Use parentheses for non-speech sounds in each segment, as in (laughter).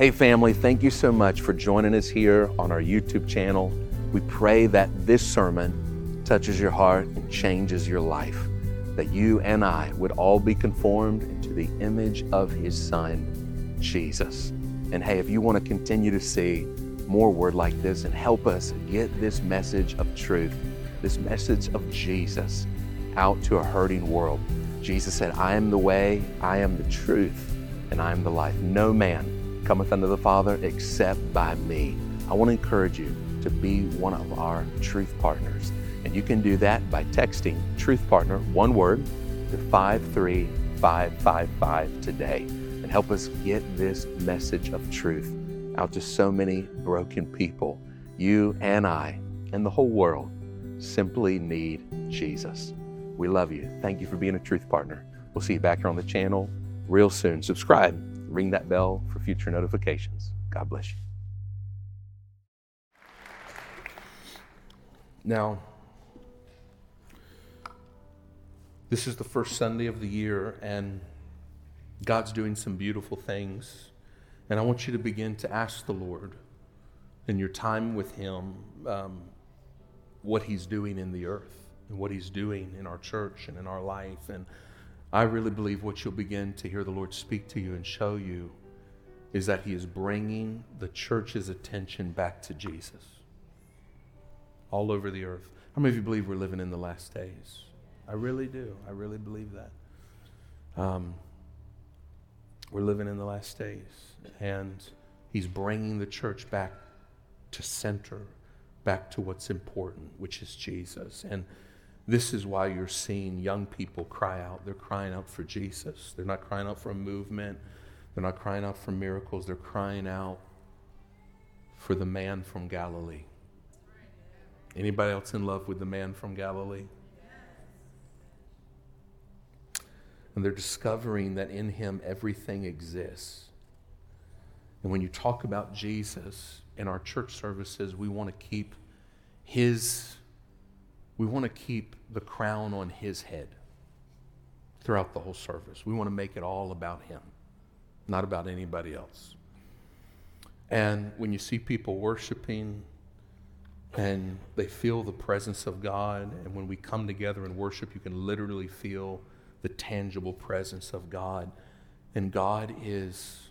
Hey, family, thank you so much for joining us here on our YouTube channel. We pray that this sermon touches your heart and changes your life, that you and I would all be conformed into the image of His Son, Jesus. And hey, if you want to continue to see more word like this and help us get this message of truth, this message of Jesus out to a hurting world, Jesus said, I am the way, I am the truth, and I am the life. No man cometh unto the Father except by me. I want to encourage you to be one of our truth partners. And you can do that by texting Truth Partner, one word, to 53555 today and help us get this message of truth out to so many broken people. You and I and the whole world simply need Jesus. We love you. Thank you for being a truth partner. We'll see you back here on the channel real soon. Subscribe, ring that bell for future notifications. God bless you. Now, this is the first Sunday of the year, and God's doing some beautiful things. And I want you to begin to ask the Lord in your time with Him um, what He's doing in the earth and what He's doing in our church and in our life. And I really believe what you'll begin to hear the Lord speak to you and show you is that He is bringing the church's attention back to Jesus all over the earth. How many of you believe we're living in the last days? I really do. I really believe that. Um, we're living in the last days, and He's bringing the church back to center, back to what's important, which is Jesus. And this is why you're seeing young people cry out. They're crying out for Jesus. They're not crying out for a movement. They're not crying out for miracles. They're crying out for the man from Galilee. Anybody else in love with the man from Galilee? And they're discovering that in him everything exists. And when you talk about Jesus in our church services, we want to keep his we want to keep the crown on his head throughout the whole service. We want to make it all about him, not about anybody else. And when you see people worshiping and they feel the presence of God, and when we come together and worship, you can literally feel the tangible presence of God. And God is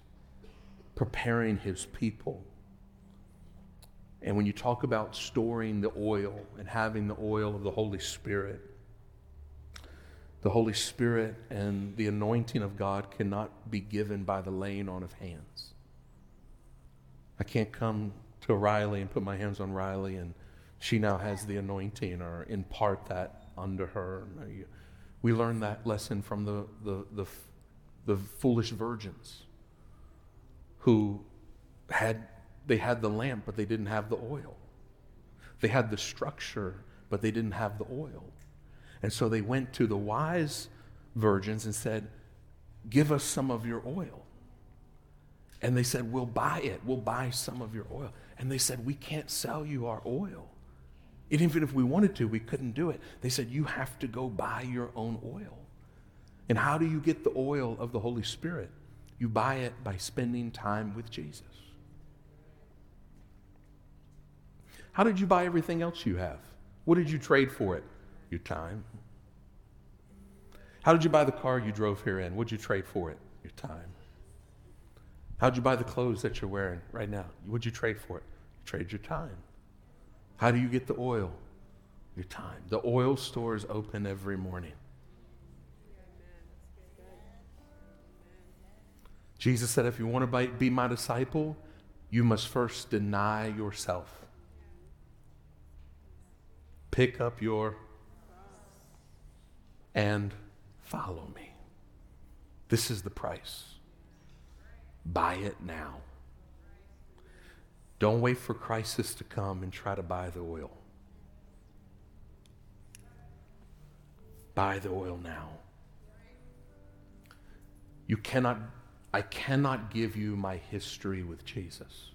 preparing his people and when you talk about storing the oil and having the oil of the Holy Spirit, the Holy Spirit and the anointing of God cannot be given by the laying on of hands. I can't come to Riley and put my hands on Riley and she now has the anointing or impart that under her. We learned that lesson from the, the, the, the foolish virgins who had they had the lamp, but they didn't have the oil. They had the structure, but they didn't have the oil. And so they went to the wise virgins and said, Give us some of your oil. And they said, We'll buy it. We'll buy some of your oil. And they said, We can't sell you our oil. And even if we wanted to, we couldn't do it. They said, You have to go buy your own oil. And how do you get the oil of the Holy Spirit? You buy it by spending time with Jesus. How did you buy everything else you have? What did you trade for it? Your time. How did you buy the car you drove here in? What did you trade for it? Your time. How did you buy the clothes that you're wearing right now? What did you trade for it? You trade your time. How do you get the oil? Your time. The oil store is open every morning. Jesus said, if you want to be my disciple, you must first deny yourself. Pick up your and follow me. This is the price. Buy it now. Don't wait for crisis to come and try to buy the oil. Buy the oil now. You cannot, I cannot give you my history with Jesus.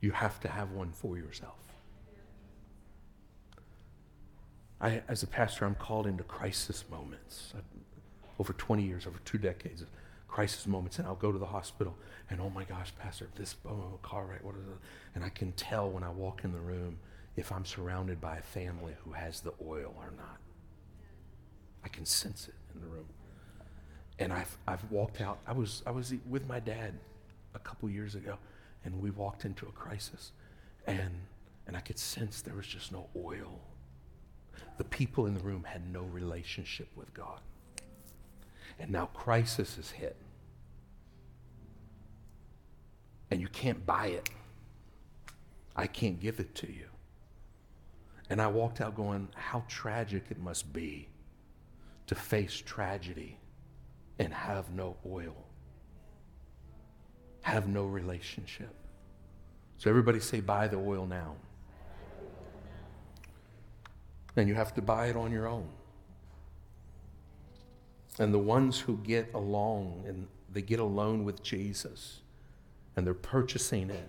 You have to have one for yourself. I, as a pastor, I'm called into crisis moments. I've, over 20 years, over two decades, of crisis moments, and I'll go to the hospital, and oh my gosh, Pastor, this oh, car wreck, what is it? And I can tell when I walk in the room if I'm surrounded by a family who has the oil or not. I can sense it in the room. And I've, I've walked out. I was, I was with my dad a couple years ago, and we walked into a crisis. And, and I could sense there was just no oil. The people in the room had no relationship with God. And now crisis is hit. And you can't buy it. I can't give it to you. And I walked out going, How tragic it must be to face tragedy and have no oil, have no relationship. So everybody say, Buy the oil now. And you have to buy it on your own. And the ones who get along and they get alone with Jesus and they're purchasing it,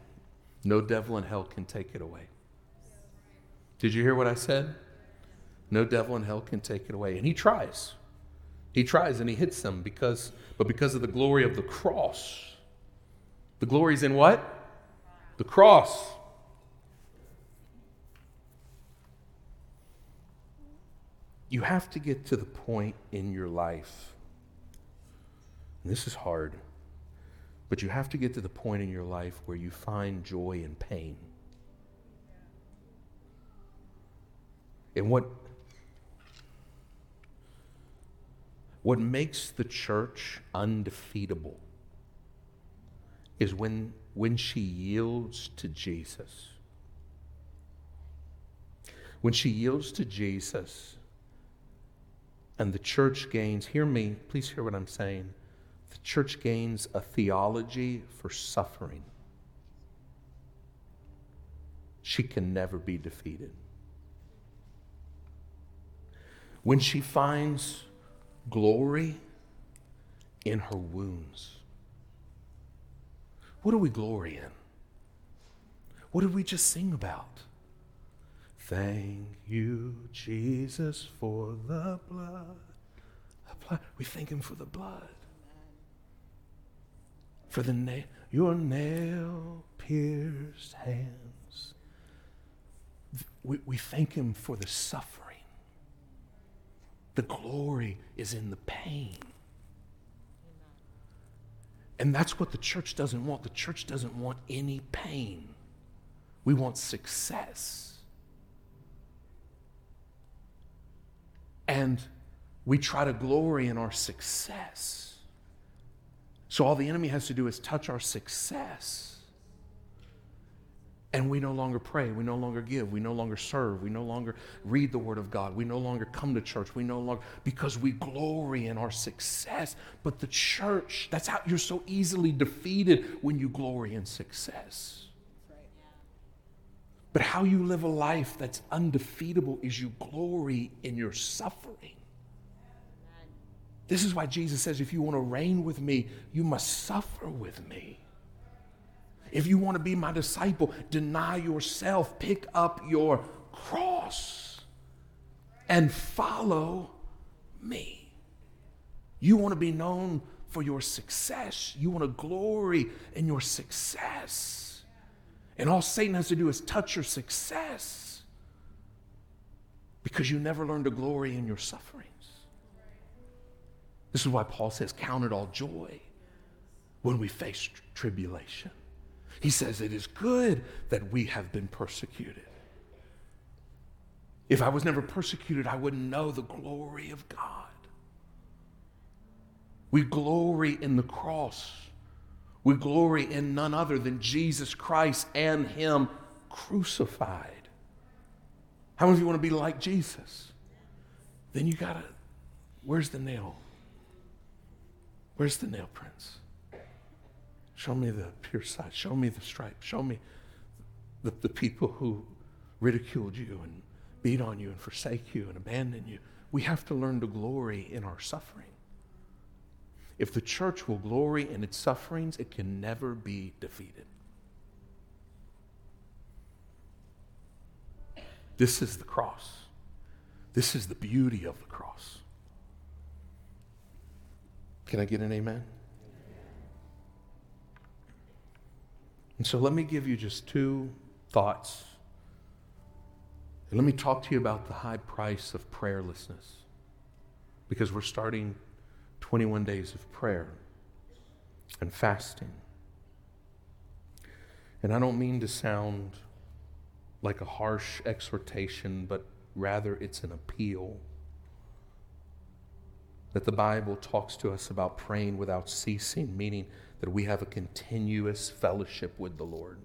no devil in hell can take it away. Did you hear what I said? No devil in hell can take it away. And he tries. He tries and he hits them because, but because of the glory of the cross. The glory's in what? The cross. You have to get to the point in your life, this is hard, but you have to get to the point in your life where you find joy in pain. And what, what makes the church undefeatable is when, when she yields to Jesus. When she yields to Jesus and the church gains, hear me, please hear what I'm saying. The church gains a theology for suffering. She can never be defeated when she finds glory in her wounds. What do we glory in? What did we just sing about? Thank you, Jesus, for the blood. We thank Him for the blood. For the na- your nail pierced hands. We, we thank Him for the suffering. The glory is in the pain. And that's what the church doesn't want. The church doesn't want any pain. We want success. And we try to glory in our success. So all the enemy has to do is touch our success and we no longer pray. We no longer give. We no longer serve. We no longer read the Word of God. We no longer come to church. We no longer, because we glory in our success. But the church, that's how you're so easily defeated when you glory in success. But how you live a life that's undefeatable is you glory in your suffering. This is why Jesus says, if you want to reign with me, you must suffer with me. If you want to be my disciple, deny yourself, pick up your cross, and follow me. You want to be known for your success, you want to glory in your success. And all Satan has to do is touch your success because you never learn to glory in your sufferings. This is why Paul says, Count it all joy when we face tribulation. He says, It is good that we have been persecuted. If I was never persecuted, I wouldn't know the glory of God. We glory in the cross. We glory in none other than Jesus Christ and Him crucified. How many of you want to be like Jesus? Then you got to, where's the nail? Where's the nail prints? Show me the pierced side. Show me the stripe. Show me the, the people who ridiculed you and beat on you and forsake you and abandon you. We have to learn to glory in our suffering. If the church will glory in its sufferings, it can never be defeated. This is the cross. This is the beauty of the cross. Can I get an amen? And so let me give you just two thoughts. And let me talk to you about the high price of prayerlessness. Because we're starting 21 days of prayer and fasting. And I don't mean to sound like a harsh exhortation, but rather it's an appeal. That the Bible talks to us about praying without ceasing, meaning that we have a continuous fellowship with the Lord.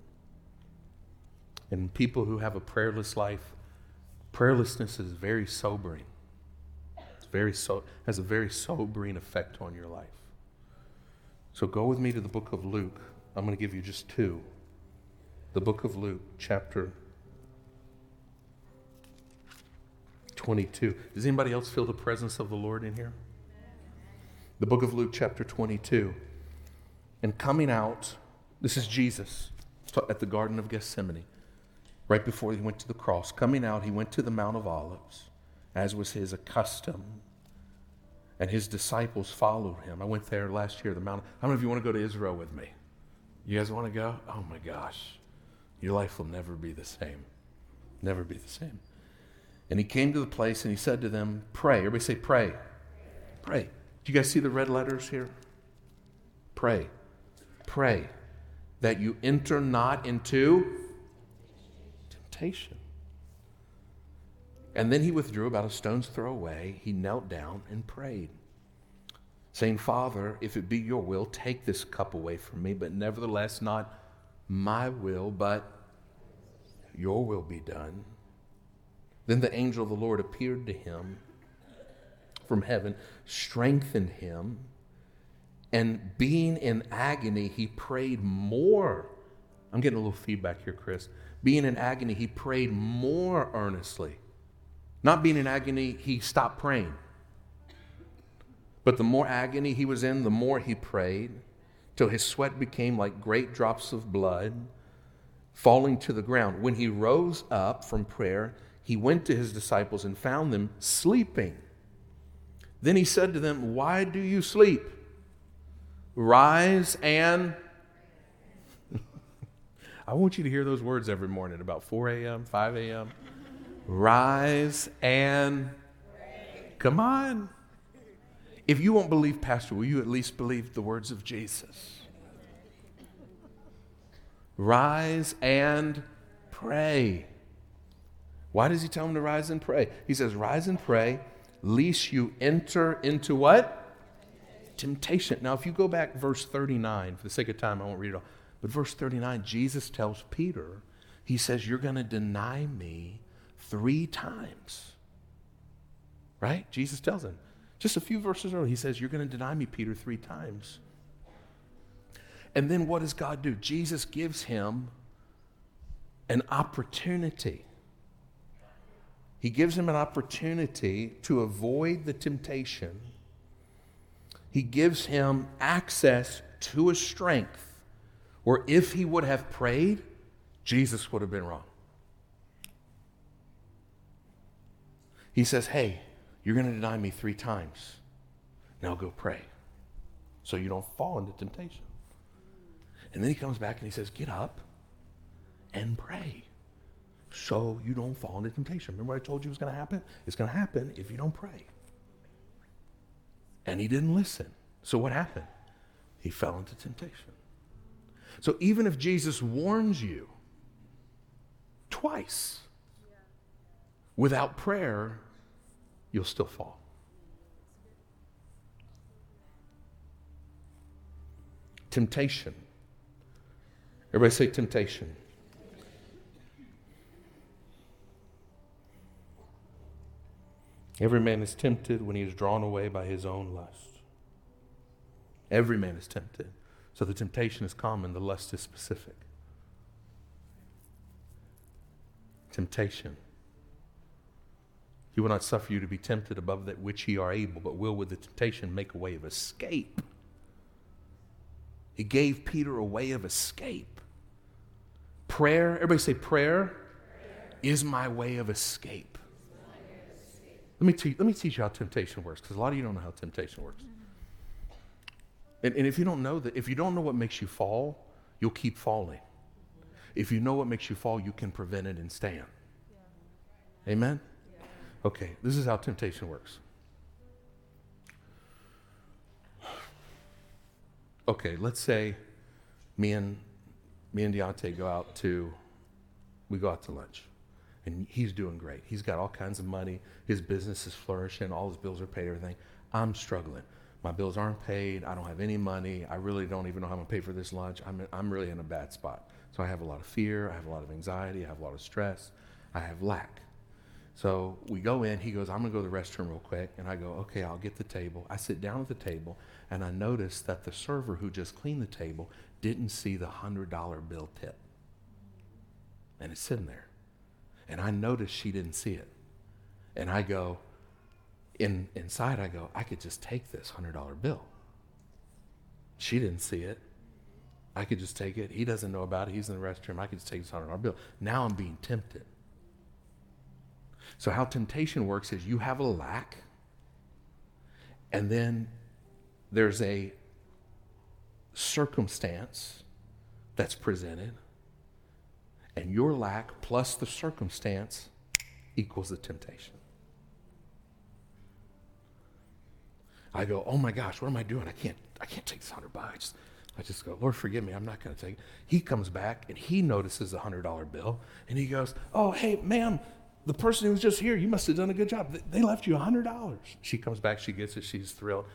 And people who have a prayerless life, prayerlessness is very sobering. Very so has a very sobering effect on your life. So go with me to the book of Luke. I'm going to give you just two. The book of Luke, chapter 22. Does anybody else feel the presence of the Lord in here? The book of Luke, chapter 22. And coming out, this is Jesus at the Garden of Gethsemane, right before he went to the cross. Coming out, he went to the Mount of Olives, as was his custom. And his disciples followed him. I went there last year, the Mount. How many of you want to go to Israel with me? You guys want to go? Oh my gosh. Your life will never be the same. Never be the same. And he came to the place and he said to them, Pray. Everybody say, Pray. Pray. Do you guys see the red letters here? Pray. Pray that you enter not into temptation. And then he withdrew about a stone's throw away. He knelt down and prayed, saying, Father, if it be your will, take this cup away from me, but nevertheless, not my will, but your will be done. Then the angel of the Lord appeared to him from heaven, strengthened him, and being in agony, he prayed more. I'm getting a little feedback here, Chris. Being in agony, he prayed more earnestly. Not being in agony, he stopped praying. But the more agony he was in, the more he prayed, till his sweat became like great drops of blood falling to the ground. When he rose up from prayer, he went to his disciples and found them sleeping. Then he said to them, Why do you sleep? Rise and. (laughs) I want you to hear those words every morning about 4 a.m., 5 a.m. Rise and. Come on. If you won't believe, Pastor, will you at least believe the words of Jesus? Rise and pray. Why does he tell them to rise and pray? He says, Rise and pray, lest you enter into what? Temptation. Now, if you go back verse 39, for the sake of time, I won't read it all. But verse 39, Jesus tells Peter, He says, You're going to deny me three times. Right? Jesus tells him. Just a few verses earlier, He says, You're going to deny me, Peter, three times. And then what does God do? Jesus gives him an opportunity. He gives him an opportunity to avoid the temptation. He gives him access to a strength where if he would have prayed, Jesus would have been wrong. He says, Hey, you're going to deny me three times. Now go pray so you don't fall into temptation. And then he comes back and he says, Get up and pray so you don't fall into temptation. Remember what I told you was going to happen? It's going to happen if you don't pray. And he didn't listen. So what happened? He fell into temptation. So even if Jesus warns you twice without prayer, you'll still fall. Temptation Everybody say temptation. Every man is tempted when he is drawn away by his own lust. Every man is tempted. So the temptation is common, the lust is specific. Temptation. He will not suffer you to be tempted above that which ye are able, but will with the temptation make a way of escape. He gave Peter a way of escape. Prayer, everybody say, prayer, prayer. is my way of escape. Let me, teach, let me teach you how temptation works, because a lot of you don't know how temptation works. And, and if you don't know that, if you don't know what makes you fall, you'll keep falling. If you know what makes you fall, you can prevent it and stand. Amen? Okay, this is how temptation works. Okay, let's say me and me and Deontay go out to we go out to lunch. And he's doing great. He's got all kinds of money. His business is flourishing. All his bills are paid, everything. I'm struggling. My bills aren't paid. I don't have any money. I really don't even know how I'm going to pay for this lunch. I'm, I'm really in a bad spot. So I have a lot of fear. I have a lot of anxiety. I have a lot of stress. I have lack. So we go in. He goes, I'm going to go to the restroom real quick. And I go, okay, I'll get the table. I sit down at the table and I notice that the server who just cleaned the table didn't see the $100 bill tip. And it's sitting there. And I notice she didn't see it. And I go, in, inside, I go, I could just take this $100 bill. She didn't see it. I could just take it. He doesn't know about it. He's in the restroom. I could just take this $100 bill. Now I'm being tempted. So, how temptation works is you have a lack, and then there's a circumstance that's presented, and your lack plus the circumstance equals the temptation. I go, oh my gosh, what am I doing? I can't, I can't take this hundred bucks. I just go, Lord, forgive me. I'm not going to take it. He comes back and he notices the hundred dollar bill and he goes, oh, hey, ma'am, the person who was just here, you must have done a good job. They left you a hundred dollars. She comes back, she gets it, she's thrilled.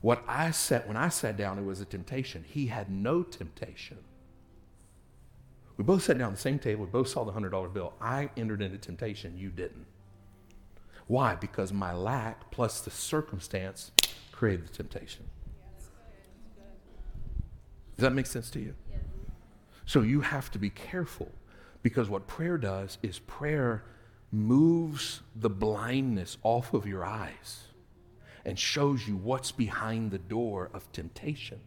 What I said when I sat down, it was a temptation. He had no temptation. We both sat down at the same table. We both saw the $100 bill. I entered into temptation. You didn't. Why? Because my lack plus the circumstance created the temptation. Does that make sense to you? So you have to be careful because what prayer does is prayer moves the blindness off of your eyes and shows you what's behind the door of temptation.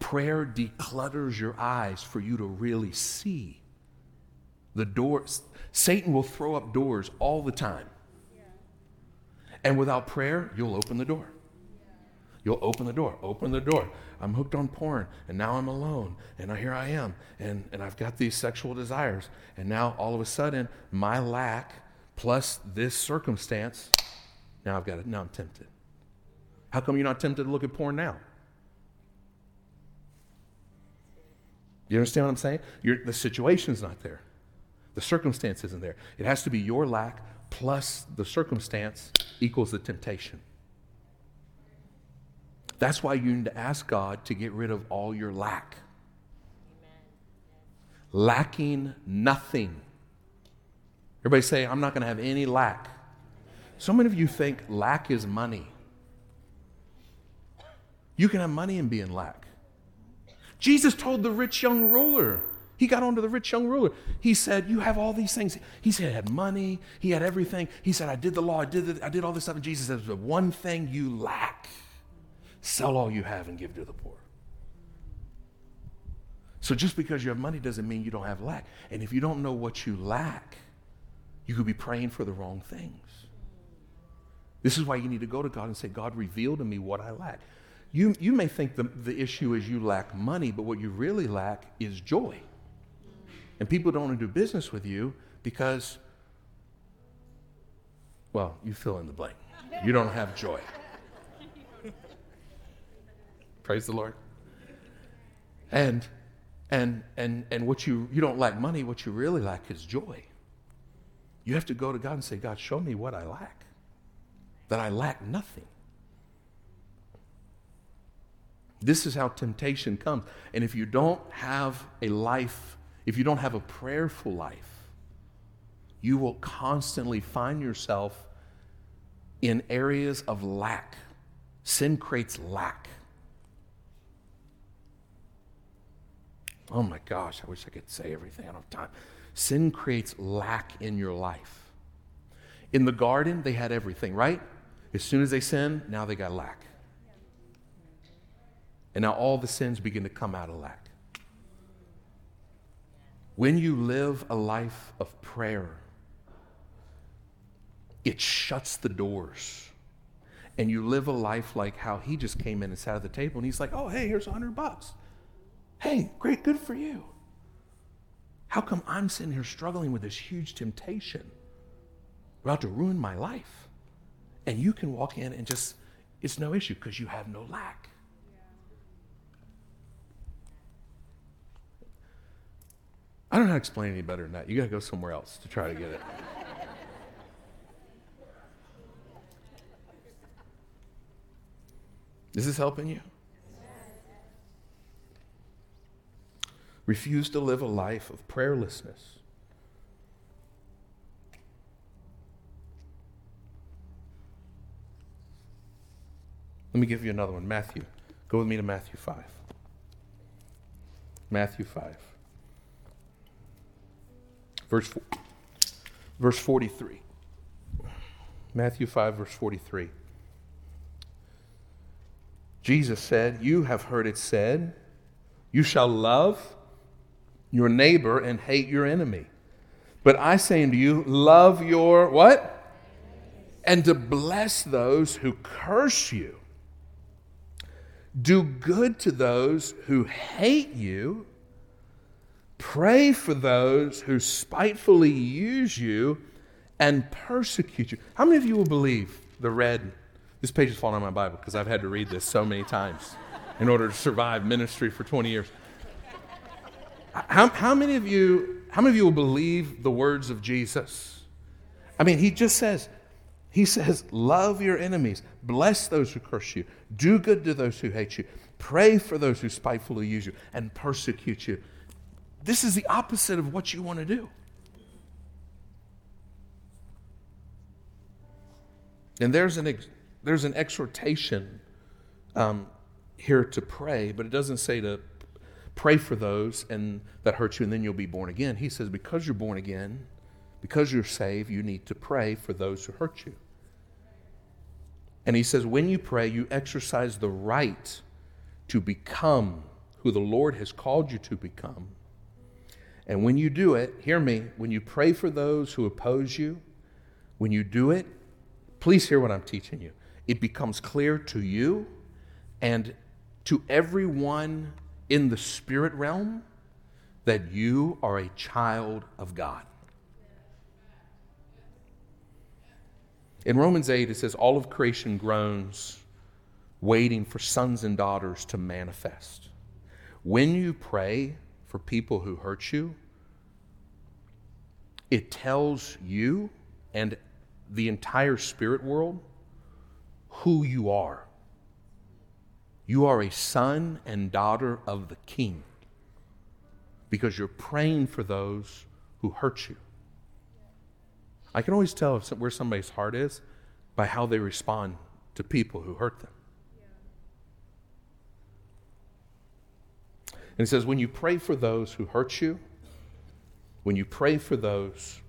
Prayer declutters your eyes for you to really see the doors. Satan will throw up doors all the time. And without prayer, you'll open the door. You'll open the door, open the door. I'm hooked on porn, and now I'm alone, and here I am, and, and I've got these sexual desires. And now all of a sudden, my lack plus this circumstance, now I've got it, now I'm tempted. How come you're not tempted to look at porn now? You understand what I'm saying? You're, the situation's not there. The circumstance isn't there. It has to be your lack plus the circumstance equals the temptation. That's why you need to ask God to get rid of all your lack. Lacking nothing. Everybody say, I'm not going to have any lack. So many of you think lack is money. You can have money and be in lack. Jesus told the rich young ruler, he got onto the rich young ruler. He said, You have all these things. He said, He had money, he had everything. He said, I did the law, I did, the, I did all this stuff. And Jesus says, The one thing you lack, sell all you have and give to the poor. So just because you have money doesn't mean you don't have lack. And if you don't know what you lack, you could be praying for the wrong things. This is why you need to go to God and say, God, reveal to me what I lack. You, you may think the, the issue is you lack money, but what you really lack is joy. And people don't want to do business with you because, well, you fill in the blank. You don't have joy. Praise the Lord. And and and and what you you don't lack money, what you really lack is joy. You have to go to God and say, God, show me what I lack. That I lack nothing. This is how temptation comes. And if you don't have a life, if you don't have a prayerful life, you will constantly find yourself in areas of lack. Sin creates lack. Oh my gosh, I wish I could say everything. I don't have time. Sin creates lack in your life. In the garden, they had everything, right? As soon as they sin, now they got lack. And now all the sins begin to come out of lack. When you live a life of prayer, it shuts the doors. And you live a life like how he just came in and sat at the table and he's like, oh, hey, here's a hundred bucks. Hey, great, good for you. How come I'm sitting here struggling with this huge temptation about to ruin my life? And you can walk in and just, it's no issue because you have no lack. I don't know how to explain any better than that. You got to go somewhere else to try to get it. (laughs) Is this helping you? Refuse to live a life of prayerlessness. Let me give you another one. Matthew. Go with me to Matthew 5. Matthew 5. Verse, verse 43. Matthew 5, verse 43. Jesus said, You have heard it said, You shall love your neighbor and hate your enemy. But I say unto you, love your what? And to bless those who curse you. Do good to those who hate you. Pray for those who spitefully use you and persecute you. How many of you will believe the red? This page is falling on my Bible because I've had to read this so many times in order to survive ministry for 20 years. How, how, many of you, how many of you will believe the words of Jesus? I mean, he just says, he says, love your enemies, bless those who curse you, do good to those who hate you, pray for those who spitefully use you and persecute you. This is the opposite of what you want to do. And there's an, ex- there's an exhortation um, here to pray, but it doesn't say to pray for those and that hurt you and then you'll be born again. He says because you're born again, because you're saved, you need to pray for those who hurt you. And he says when you pray, you exercise the right to become who the Lord has called you to become. And when you do it, hear me, when you pray for those who oppose you, when you do it, please hear what I'm teaching you. It becomes clear to you and to everyone in the spirit realm that you are a child of God. In Romans 8, it says, All of creation groans, waiting for sons and daughters to manifest. When you pray for people who hurt you, it tells you and the entire spirit world who you are. You are a son and daughter of the king because you're praying for those who hurt you. I can always tell if, where somebody's heart is by how they respond to people who hurt them. And it says, when you pray for those who hurt you, when you pray for those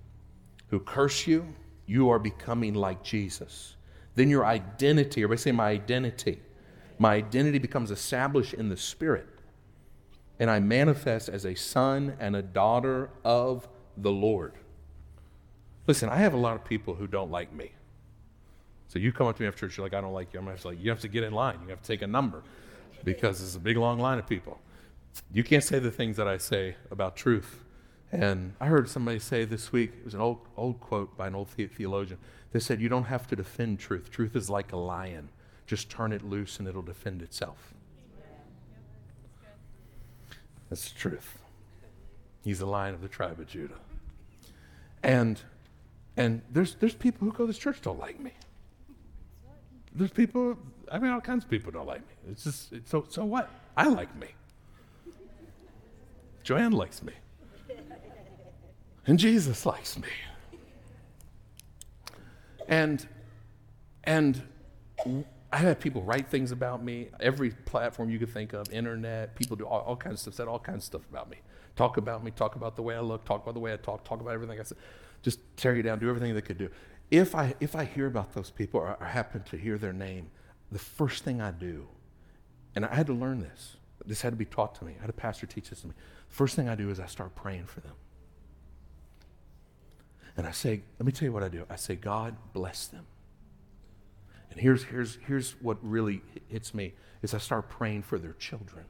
who curse you, you are becoming like Jesus. Then your identity, everybody say, my identity my identity becomes established in the Spirit. And I manifest as a son and a daughter of the Lord. Listen, I have a lot of people who don't like me. So you come up to me after church, you're like, I don't like you. I'm like, you have to get in line. You have to take a number because it's a big, long line of people. You can't say the things that I say about truth. And I heard somebody say this week, it was an old, old quote by an old theologian. They said, You don't have to defend truth. Truth is like a lion. Just turn it loose and it'll defend itself. That's the truth. He's the lion of the tribe of Judah. And and there's there's people who go to this church don't like me. There's people I mean all kinds of people don't like me. It's just it's, so so what? I like me. Joanne likes me. And Jesus likes me. And and I had people write things about me, every platform you could think of, internet, people do all, all, kinds of stuff, said all kinds of stuff about me. Talk about me, talk about the way I look, talk about the way I talk, talk about everything I said. Just tear you down, do everything they could do. If I, if I hear about those people or, or happen to hear their name, the first thing I do, and I had to learn this, this had to be taught to me. I had a pastor teach this to me. First thing I do is I start praying for them. And I say, let me tell you what I do. I say, God bless them. And here's, here's, here's what really hits me is I start praying for their children.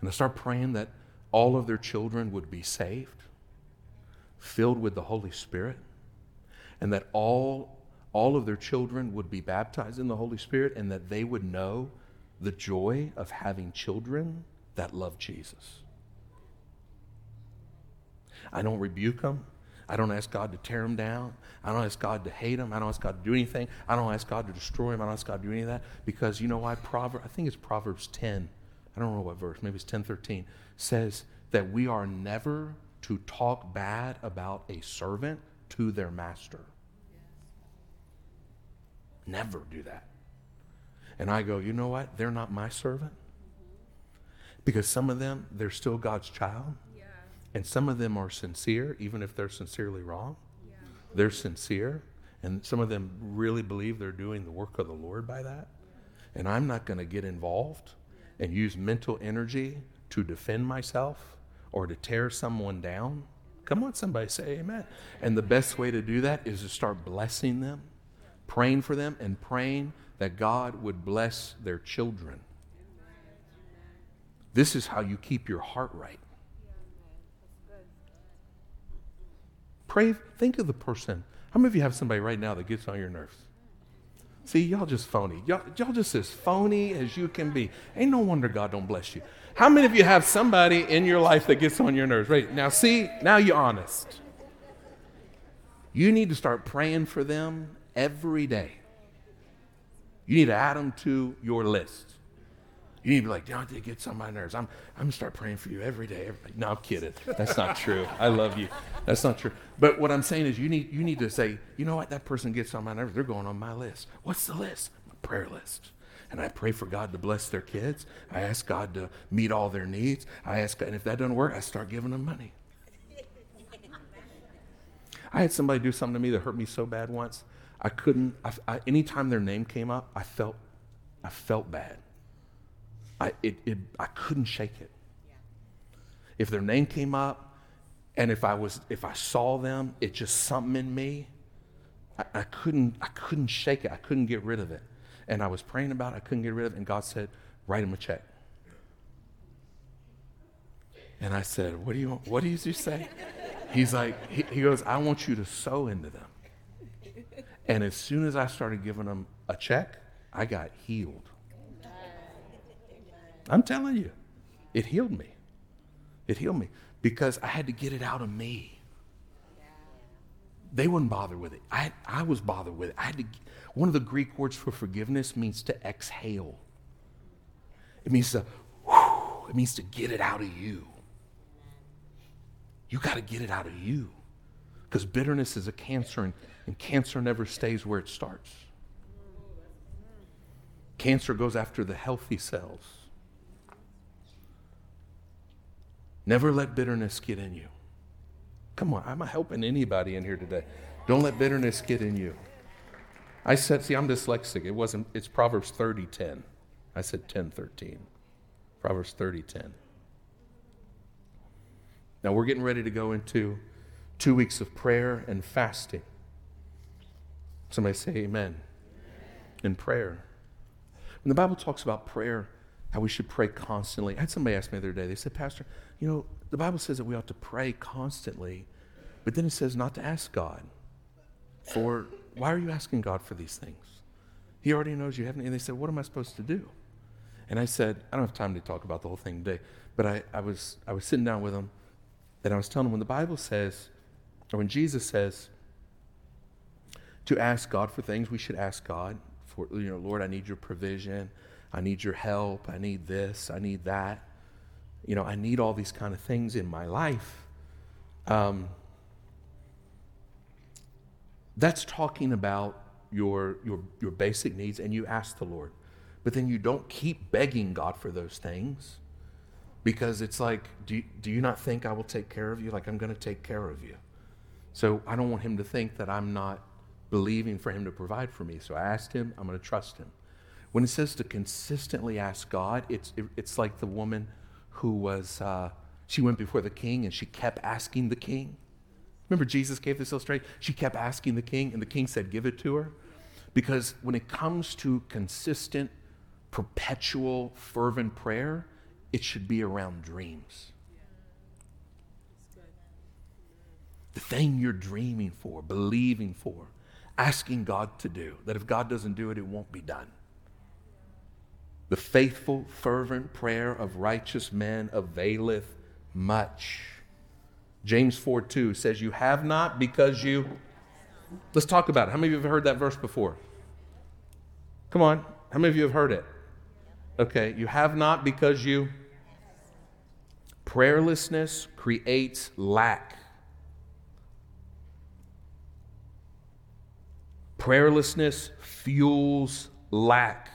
And I start praying that all of their children would be saved, filled with the Holy Spirit, and that all, all of their children would be baptized in the Holy Spirit, and that they would know the joy of having children that love Jesus. I don't rebuke them. I don't ask God to tear them down. I don't ask God to hate them. I don't ask God to do anything. I don't ask God to destroy them. I don't ask God to do any of that because you know why? Proverb, I think it's Proverbs 10. I don't know what verse. Maybe it's 10, 13. Says that we are never to talk bad about a servant to their master. Never do that. And I go, you know what? They're not my servant. Because some of them, they're still God's child. And some of them are sincere, even if they're sincerely wrong. Yeah. They're sincere. And some of them really believe they're doing the work of the Lord by that. And I'm not going to get involved and use mental energy to defend myself or to tear someone down. Come on, somebody say amen. And the best way to do that is to start blessing them, praying for them, and praying that God would bless their children. This is how you keep your heart right. Pray, think of the person. How many of you have somebody right now that gets on your nerves? See, y'all just phony. Y'all, y'all just as phony as you can be. Ain't no wonder God don't bless you. How many of you have somebody in your life that gets on your nerves? Right now, see, now you're honest. You need to start praying for them every day. You need to add them to your list. You need to be like, Dante gets on my nerves. I'm, I'm to start praying for you every day. No, I'm kidding. That's not true. I love you. That's not true. But what I'm saying is you need, you need to say, you know what? That person gets on my nerves. They're going on my list. What's the list? My prayer list. And I pray for God to bless their kids. I ask God to meet all their needs. I ask, God, and if that doesn't work, I start giving them money. I had somebody do something to me that hurt me so bad once. I couldn't. I, I, anytime their name came up, I felt, I felt bad. I, it, it, I couldn't shake it. If their name came up, and if I was, if I saw them, it just something in me. I, I couldn't, I couldn't shake it. I couldn't get rid of it. And I was praying about it. I couldn't get rid of it. And God said, "Write him a check." And I said, "What do you, what do you say?" He's like, he, he goes, "I want you to sow into them." And as soon as I started giving them a check, I got healed. I'm telling you, it healed me. It healed me because I had to get it out of me. They wouldn't bother with it. I, I was bothered with it. I had to. One of the Greek words for forgiveness means to exhale. It means to. Whew, it means to get it out of you. You got to get it out of you, because bitterness is a cancer, and, and cancer never stays where it starts. Cancer goes after the healthy cells. Never let bitterness get in you. Come on, I'm not helping anybody in here today. Don't let bitterness get in you. I said, see, I'm dyslexic. It wasn't, it's Proverbs 30 10. I said 10 13. Proverbs 30 10. Now we're getting ready to go into two weeks of prayer and fasting. Somebody say amen. In prayer. When the Bible talks about prayer, how we should pray constantly. I had somebody ask me the other day, they said, Pastor, you know, the Bible says that we ought to pray constantly, but then it says not to ask God for, why are you asking God for these things? He already knows you haven't. And they said, what am I supposed to do? And I said, I don't have time to talk about the whole thing today, but I, I, was, I was sitting down with them and I was telling them when the Bible says, or when Jesus says, to ask God for things, we should ask God for, you know, Lord, I need your provision. I need your help. I need this. I need that. You know, I need all these kind of things in my life. Um, that's talking about your, your, your basic needs, and you ask the Lord. But then you don't keep begging God for those things because it's like, do, do you not think I will take care of you? Like, I'm going to take care of you. So I don't want him to think that I'm not believing for him to provide for me. So I asked him, I'm going to trust him. When it says to consistently ask God, it's, it, it's like the woman who was, uh, she went before the king and she kept asking the king. Remember, Jesus gave this illustration? She kept asking the king, and the king said, Give it to her. Because when it comes to consistent, perpetual, fervent prayer, it should be around dreams—the thing you're dreaming for, believing for, asking God to do, that if God doesn't do it, it won't be done. The faithful, fervent prayer of righteous men availeth much. James 4 2 says, You have not because you. Let's talk about it. How many of you have heard that verse before? Come on. How many of you have heard it? Okay. You have not because you. Prayerlessness creates lack. Prayerlessness fuels lack.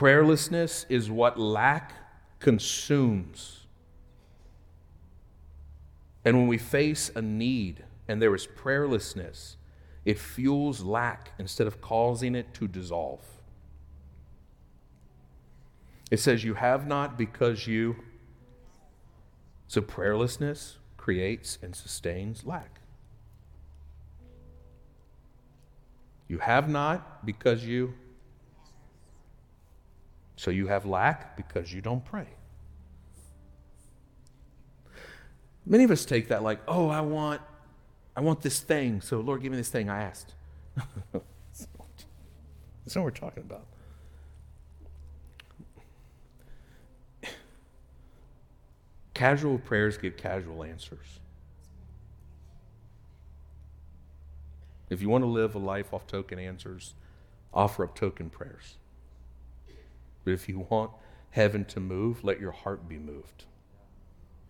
Prayerlessness is what lack consumes. And when we face a need and there is prayerlessness, it fuels lack instead of causing it to dissolve. It says, You have not because you. So prayerlessness creates and sustains lack. You have not because you. So you have lack because you don't pray. Many of us take that like, oh, I want, I want this thing. So Lord, give me this thing I asked. (laughs) That's not what we're talking about. Casual prayers give casual answers. If you want to live a life off token answers, offer up token prayers. But if you want heaven to move, let your heart be moved.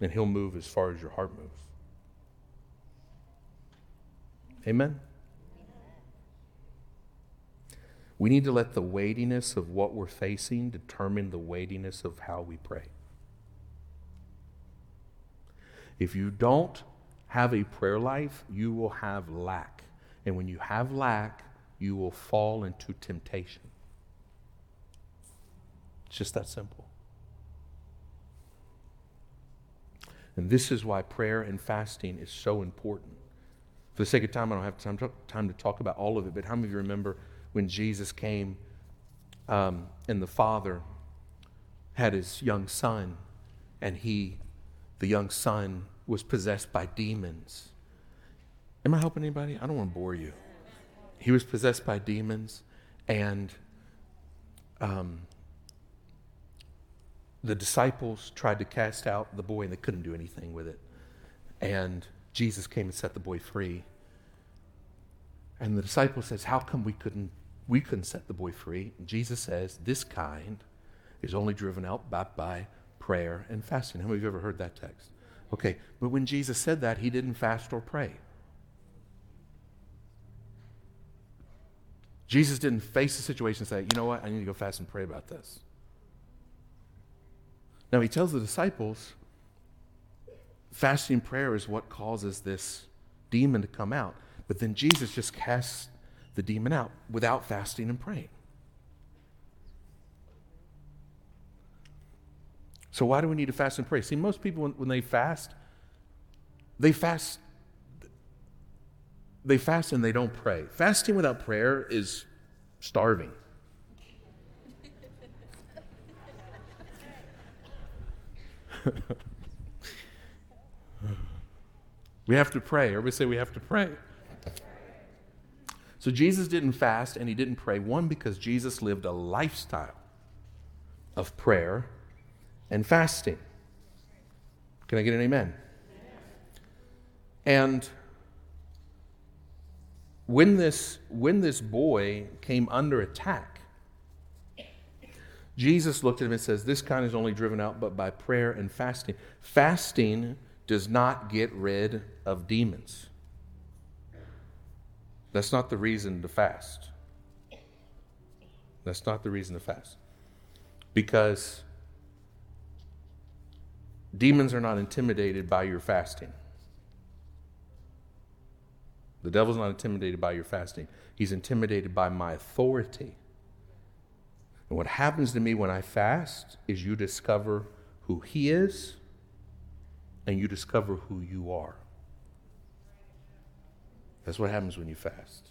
And He'll move as far as your heart moves. Amen? We need to let the weightiness of what we're facing determine the weightiness of how we pray. If you don't have a prayer life, you will have lack. And when you have lack, you will fall into temptation. It's just that simple. And this is why prayer and fasting is so important. For the sake of time, I don't have time to, time to talk about all of it, but how many of you remember when Jesus came um, and the father had his young son, and he, the young son, was possessed by demons. Am I helping anybody? I don't want to bore you. He was possessed by demons, and um, the disciples tried to cast out the boy, and they couldn't do anything with it. And Jesus came and set the boy free. And the disciple says, "How come we couldn't we couldn't set the boy free?" And Jesus says, "This kind is only driven out by, by prayer and fasting." How many of you ever heard that text? Okay, but when Jesus said that, he didn't fast or pray. Jesus didn't face the situation and say, you know what, I need to go fast and pray about this. Now, he tells the disciples, fasting and prayer is what causes this demon to come out. But then Jesus just casts the demon out without fasting and praying. So, why do we need to fast and pray? See, most people, when, when they fast, they fast. They fast and they don't pray. Fasting without prayer is starving. (laughs) we have to pray. Everybody say we have to pray. So Jesus didn't fast and he didn't pray. One, because Jesus lived a lifestyle of prayer and fasting. Can I get an amen? And when this, when this boy came under attack, Jesus looked at him and says, This kind is only driven out but by prayer and fasting. Fasting does not get rid of demons. That's not the reason to fast. That's not the reason to fast. Because Demons are not intimidated by your fasting. The devil's not intimidated by your fasting. He's intimidated by my authority. And what happens to me when I fast is you discover who he is and you discover who you are. That's what happens when you fast.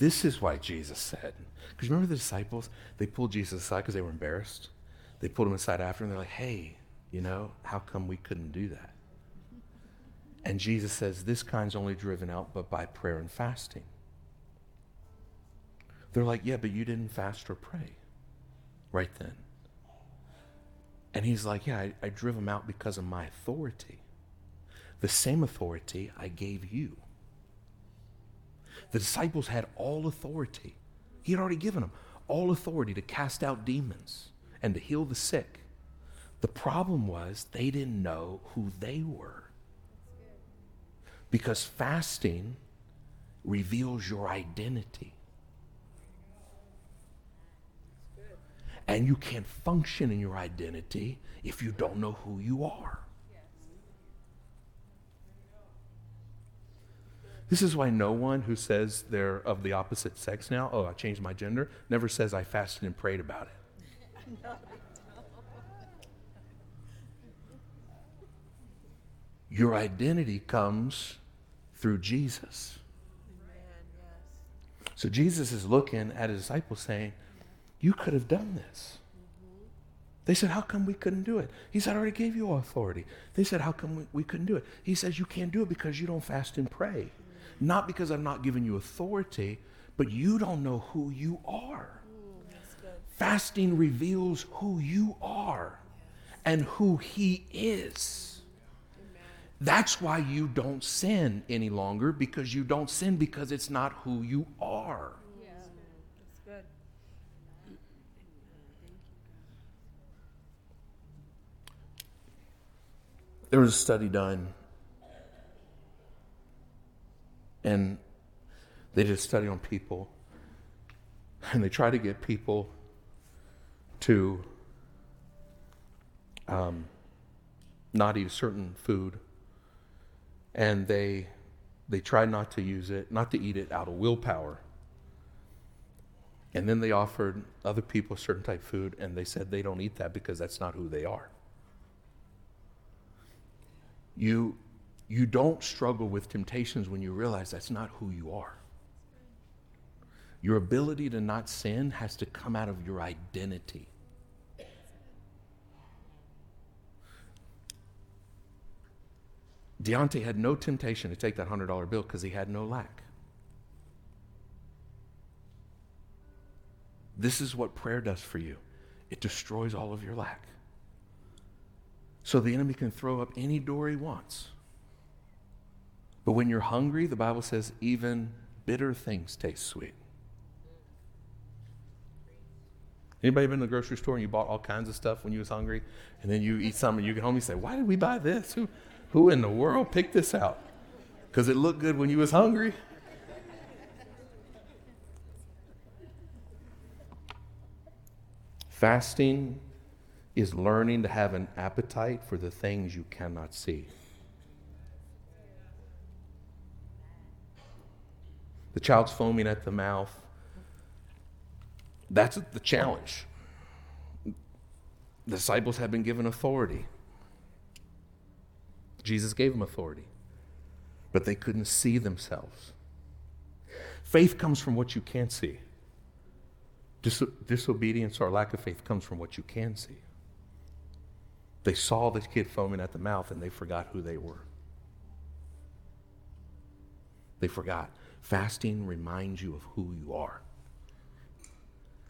This is why Jesus said, because remember the disciples? They pulled Jesus aside because they were embarrassed. They pulled him aside after and they're like, hey, you know, how come we couldn't do that? And Jesus says, This kind's only driven out but by prayer and fasting. They're like, Yeah, but you didn't fast or pray right then. And he's like, Yeah, I, I drove them out because of my authority. The same authority I gave you. The disciples had all authority. He had already given them all authority to cast out demons and to heal the sick. The problem was they didn't know who they were. Because fasting reveals your identity. And you can't function in your identity if you don't know who you are. This is why no one who says they're of the opposite sex now, oh, I changed my gender, never says I fasted and prayed about it. Your identity comes through Jesus. So Jesus is looking at his disciples saying, You could have done this. They said, How come we couldn't do it? He said, I already gave you authority. They said, How come we, we couldn't do it? He says, You can't do it because you don't fast and pray. Not because I'm not giving you authority, but you don't know who you are. Fasting reveals who you are and who He is. That's why you don't sin any longer because you don't sin because it's not who you are. Yeah, that's good. There was a study done, and they did a study on people, and they tried to get people to um, not eat a certain food, and they they tried not to use it, not to eat it out of willpower. And then they offered other people a certain type of food, and they said they don't eat that because that's not who they are. You, you don't struggle with temptations when you realize that's not who you are. Your ability to not sin has to come out of your identity. Deontay had no temptation to take that $100 bill because he had no lack. This is what prayer does for you it destroys all of your lack. So the enemy can throw up any door he wants. But when you're hungry, the Bible says even bitter things taste sweet. Anybody been to the grocery store and you bought all kinds of stuff when you was hungry, and then you eat something and you get home and you say, "Why did we buy this? Who, who in the world picked this out? Because it looked good when you was hungry." Fasting is learning to have an appetite for the things you cannot see. The child's foaming at the mouth. That's the challenge. The disciples have been given authority. Jesus gave them authority, but they couldn't see themselves. Faith comes from what you can't see. Dis- disobedience or lack of faith comes from what you can see. They saw the kid foaming at the mouth and they forgot who they were. They forgot. Fasting reminds you of who you are.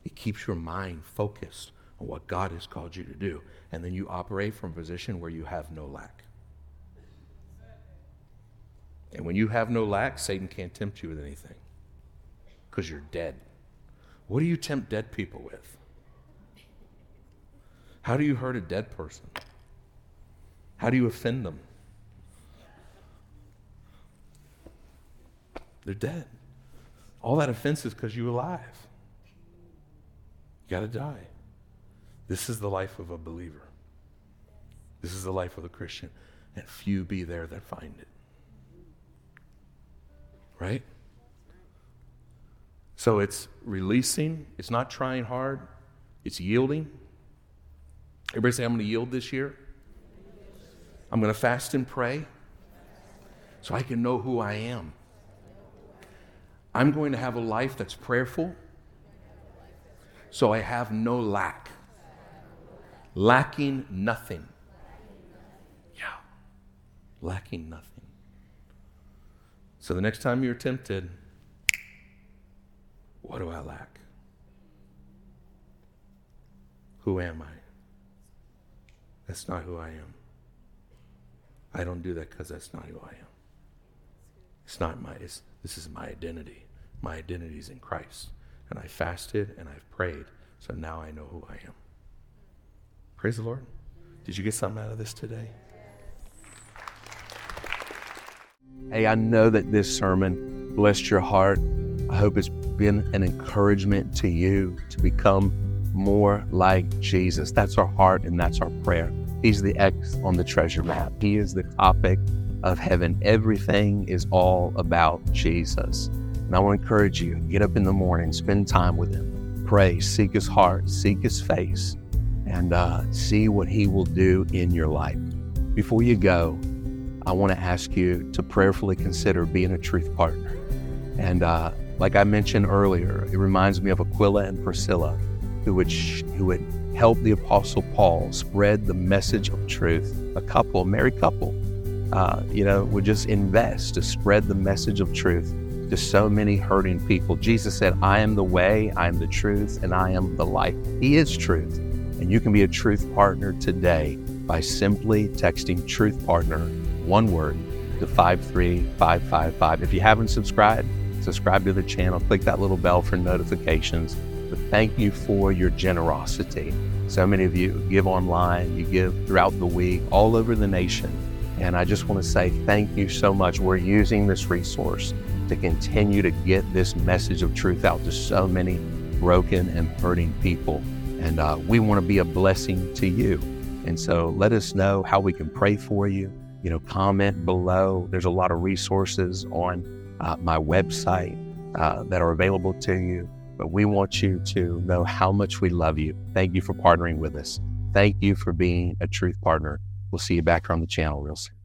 It keeps your mind focused on what God has called you to do. And then you operate from a position where you have no lack. And when you have no lack, Satan can't tempt you with anything because you're dead. What do you tempt dead people with? How do you hurt a dead person? How do you offend them? They're dead. All that offense is because you're alive. You got to die. This is the life of a believer. This is the life of a Christian. And few be there that find it. Right? So it's releasing, it's not trying hard, it's yielding. Everybody say, I'm going to yield this year. I'm going to fast and pray so I can know who I am. I'm going to have a life that's prayerful so I have no lack. Lacking nothing. Yeah. Lacking nothing. So the next time you're tempted, what do I lack? Who am I? That's not who I am. I don't do that because that's not who I am. It's not my, it's, this is my identity. My identity is in Christ. And I fasted and I've prayed, so now I know who I am. Praise the Lord. Did you get something out of this today? Hey, I know that this sermon blessed your heart. I hope it's been an encouragement to you to become more like Jesus. That's our heart and that's our prayer. He's the X on the treasure map. He is the topic of heaven. Everything is all about Jesus. And I want to encourage you get up in the morning, spend time with Him, pray, seek His heart, seek His face, and uh, see what He will do in your life. Before you go, I want to ask you to prayerfully consider being a truth partner. And uh, like I mentioned earlier, it reminds me of Aquila and Priscilla, who would sh- who would help the Apostle Paul spread the message of truth. A couple, a married couple, uh, you know, would just invest to spread the message of truth to so many hurting people. Jesus said, I am the way, I am the truth, and I am the life. He is truth. And you can be a truth partner today by simply texting truth partner, one word, to 53555. If you haven't subscribed, subscribe to the channel, click that little bell for notifications. Thank you for your generosity. So many of you give online, you give throughout the week, all over the nation. And I just want to say thank you so much. We're using this resource to continue to get this message of truth out to so many broken and hurting people. And uh, we want to be a blessing to you. And so let us know how we can pray for you. You know, comment below. There's a lot of resources on uh, my website uh, that are available to you. But we want you to know how much we love you. Thank you for partnering with us. Thank you for being a truth partner. We'll see you back on the channel real soon.